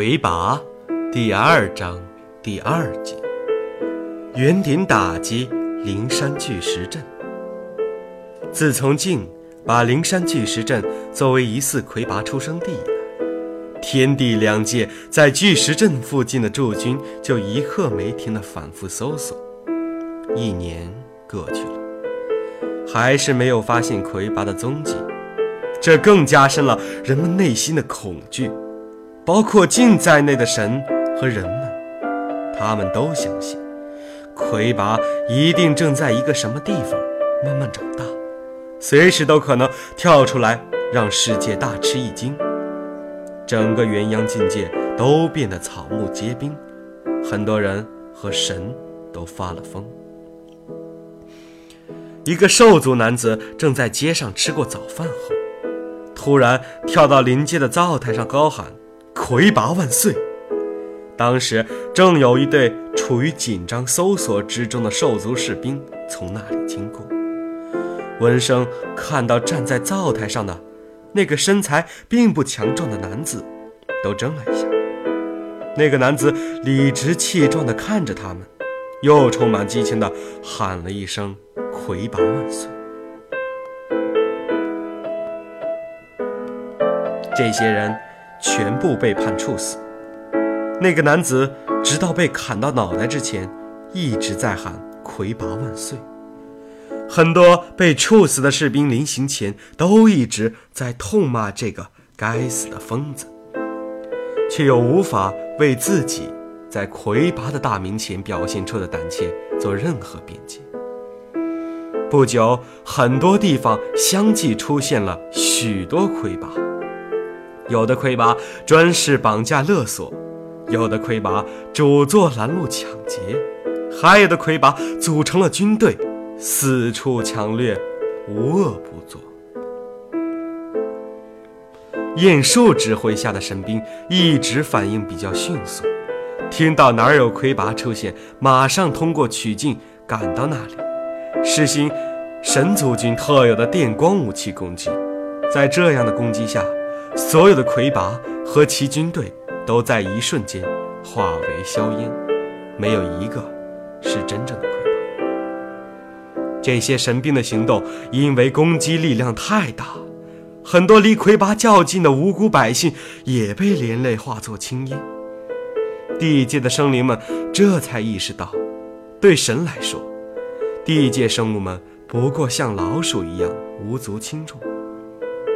魁拔第二章第二节：圆顶打击灵山巨石阵。自从晋把灵山巨石阵作为疑似魁拔出生地以来，天地两界在巨石阵附近的驻军就一刻没停的反复搜索。一年过去了，还是没有发现魁拔的踪迹，这更加深了人们内心的恐惧。包括晋在内的神和人们，他们都相信，魁拔一定正在一个什么地方慢慢长大，随时都可能跳出来让世界大吃一惊。整个元阳境界都变得草木皆兵，很多人和神都发了疯。一个兽族男子正在街上吃过早饭后，突然跳到临街的灶台上高喊。魁拔万岁！当时正有一队处于紧张搜索之中的兽族士兵从那里经过。闻声看到站在灶台上的那个身材并不强壮的男子，都怔了一下。那个男子理直气壮地看着他们，又充满激情地喊了一声：“魁拔万岁！”这些人。全部被判处死。那个男子直到被砍到脑袋之前，一直在喊“魁拔万岁”。很多被处死的士兵临行前都一直在痛骂这个该死的疯子，却又无法为自己在魁拔的大名前表现出的胆怯做任何辩解。不久，很多地方相继出现了许多魁拔。有的魁拔专事绑架勒索，有的魁拔主做拦路抢劫，还有的魁拔组成了军队，四处抢掠，无恶不作。晏殊指挥下的神兵一直反应比较迅速，听到哪儿有魁拔出现，马上通过曲径赶到那里，实行神族军特有的电光武器攻击。在这样的攻击下，所有的魁拔和其军队都在一瞬间化为硝烟，没有一个是真正的魁拔。这些神兵的行动因为攻击力量太大，很多离魁拔较近的无辜百姓也被连累化作青烟。地界的生灵们这才意识到，对神来说，地界生物们不过像老鼠一样无足轻重。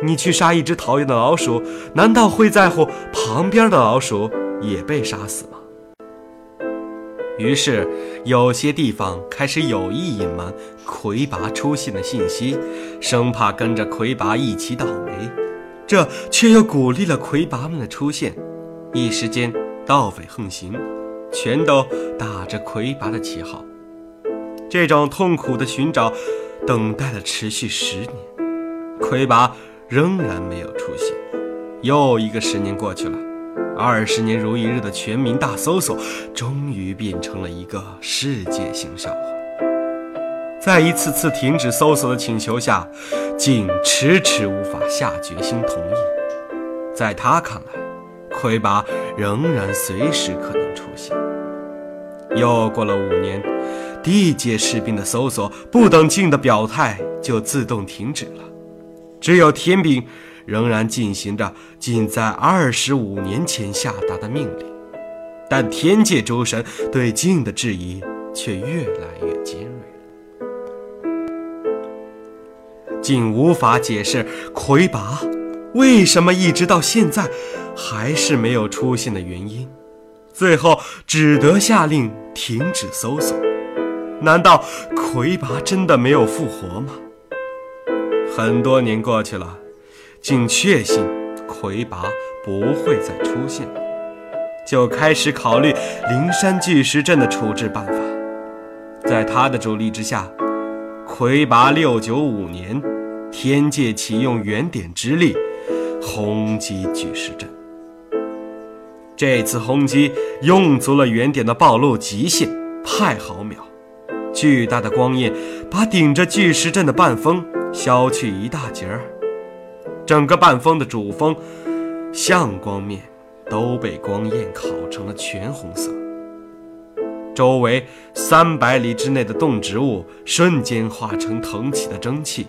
你去杀一只讨厌的老鼠，难道会在乎旁边的老鼠也被杀死吗？于是，有些地方开始有意隐瞒魁拔出现的信息，生怕跟着魁拔一起倒霉。这却又鼓励了魁拔们的出现。一时间，盗匪横行，全都打着魁拔的旗号。这种痛苦的寻找，等待了持续十年，魁拔。仍然没有出现，又一个十年过去了，二十年如一日的全民大搜索，终于变成了一个世界性笑话。在一次次停止搜索的请求下，竟迟迟无法下决心同意。在他看来，魁拔仍然随时可能出现。又过了五年，地界士兵的搜索不等晋的表态，就自动停止了。只有天兵仍然进行着仅在二十五年前下达的命令，但天界诸神对镜的质疑却越来越尖锐了。晋无法解释魁拔为什么一直到现在还是没有出现的原因，最后只得下令停止搜索。难道魁拔真的没有复活吗？很多年过去了，竟确信魁拔不会再出现，就开始考虑灵山巨石阵的处置办法。在他的主力之下，魁拔六九五年，天界启用原点之力轰击巨石阵。这次轰击用足了原点的暴露极限派毫秒，巨大的光焰把顶着巨石阵的半峰。削去一大截儿，整个半峰的主峰相光面都被光焰烤成了全红色。周围三百里之内的动植物瞬间化成腾起的蒸汽，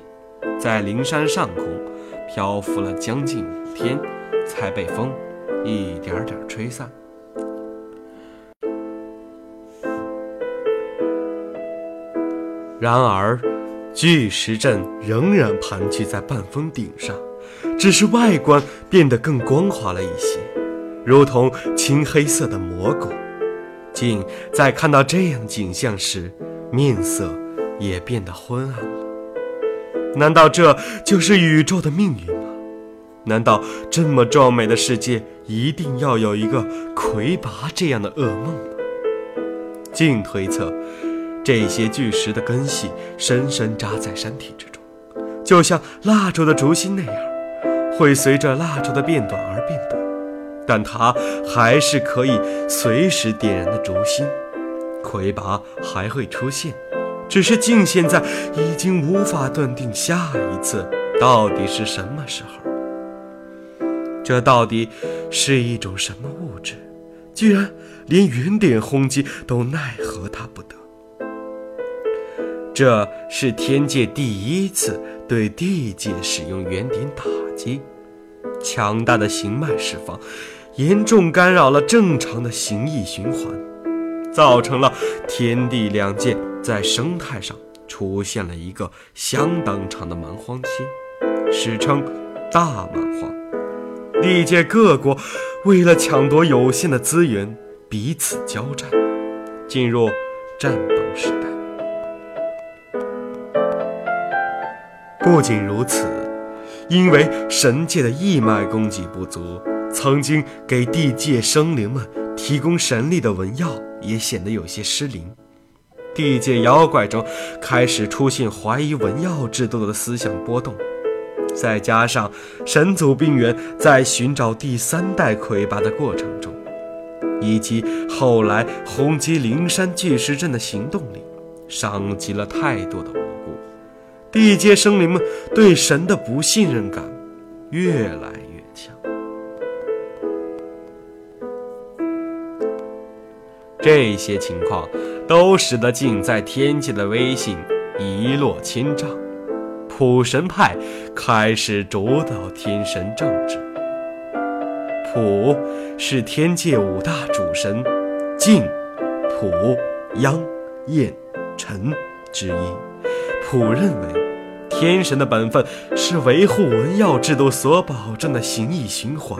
在灵山上空漂浮了将近五天，才被风一点点吹散。然而，巨石阵仍然盘踞在半峰顶上，只是外观变得更光滑了一些，如同青黑色的蘑菇。竟在看到这样景象时，面色也变得昏暗。难道这就是宇宙的命运吗？难道这么壮美的世界一定要有一个魁拔这样的噩梦吗？竟推测，这些巨石的根系深深扎在山体之中，就像蜡烛的烛芯那样，会随着蜡烛的变短而变短。但它还是可以随时点燃的烛芯，魁拔还会出现，只是竟现在已经无法断定下一次到底是什么时候。这到底是一种什么物质，居然连原点轰击都奈何它不得？这是天界第一次对地界使用原点打击，强大的形脉释放。严重干扰了正常的形意循环，造成了天地两界在生态上出现了一个相当长的蛮荒期，史称大蛮荒。地界各国为了抢夺有限的资源，彼此交战，进入战斗时代。不仅如此，因为神界的义脉供给不足。曾经给地界生灵们提供神力的文耀也显得有些失灵，地界妖怪中开始出现怀疑文耀制度的思想波动，再加上神族兵员在寻找第三代魁拔的过程中，以及后来轰击灵山巨石阵的行动里，伤及了太多的无辜，地界生灵们对神的不信任感越来越强。这些情况都使得晋在天界的威信一落千丈，普神派开始主导天神政治。普是天界五大主神，晋、普、央、焰、辰之一。普认为，天神的本分是维护文耀制度所保证的形意循环。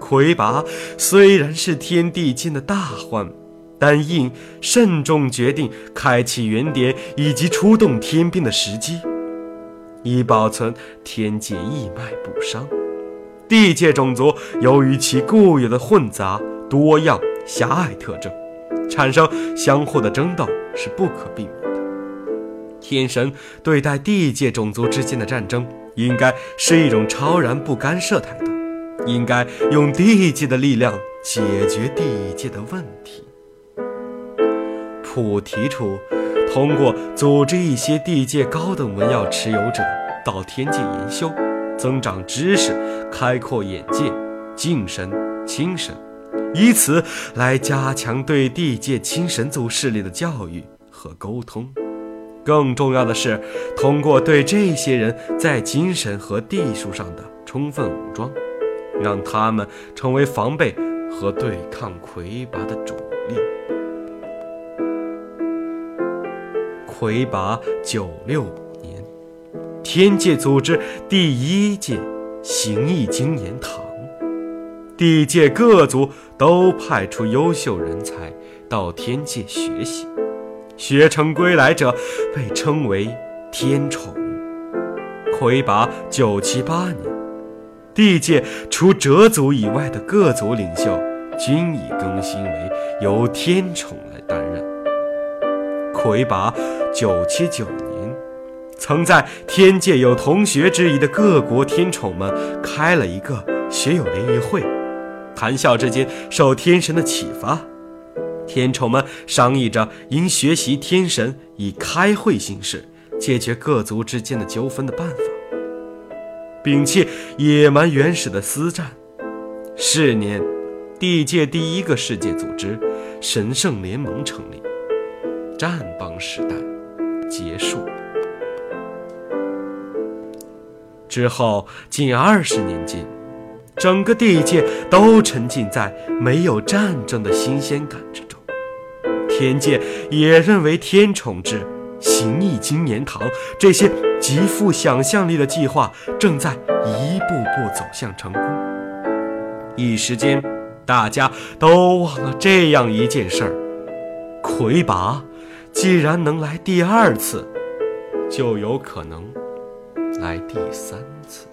魁拔虽然是天地间的大患。但应慎重决定开启原点以及出动天兵的时机，以保存天界一脉不伤。地界种族由于其固有的混杂、多样、狭隘特征，产生相互的争斗是不可避免。天神对待地界种族之间的战争，应该是一种超然不干涉态度，应该用地界的力量解决地界的问题。普提出，通过组织一些地界高等文耀持有者到天界研修，增长知识，开阔眼界，敬神亲神，以此来加强对地界亲神族势力的教育和沟通。更重要的是，通过对这些人在精神和地术上的充分武装，让他们成为防备和对抗魁拔的主力。魁拔九六五年，天界组织第一届形意经研堂，地界各族都派出优秀人才到天界学习，学成归来者被称为天宠。魁拔九七八年，地界除哲族以外的各族领袖均已更新为由天宠来担任。魁拔。九七九年，曾在天界有同学之谊的各国天宠们开了一个学友联谊会，谈笑之间受天神的启发，天宠们商议着应学习天神以开会形式解决各族之间的纠纷的办法，摒弃野蛮原始的私战。是年，地界第一个世界组织——神圣联盟成立，战邦时代结束。之后近二十年间，整个地界都沉浸在没有战争的新鲜感中。天界也认为天宠之行义金年堂这些极富想象力的计划正在一步步走向成功。一时间，大家都忘了这样一件事儿：魁拔既然能来第二次，就有可能来第三次。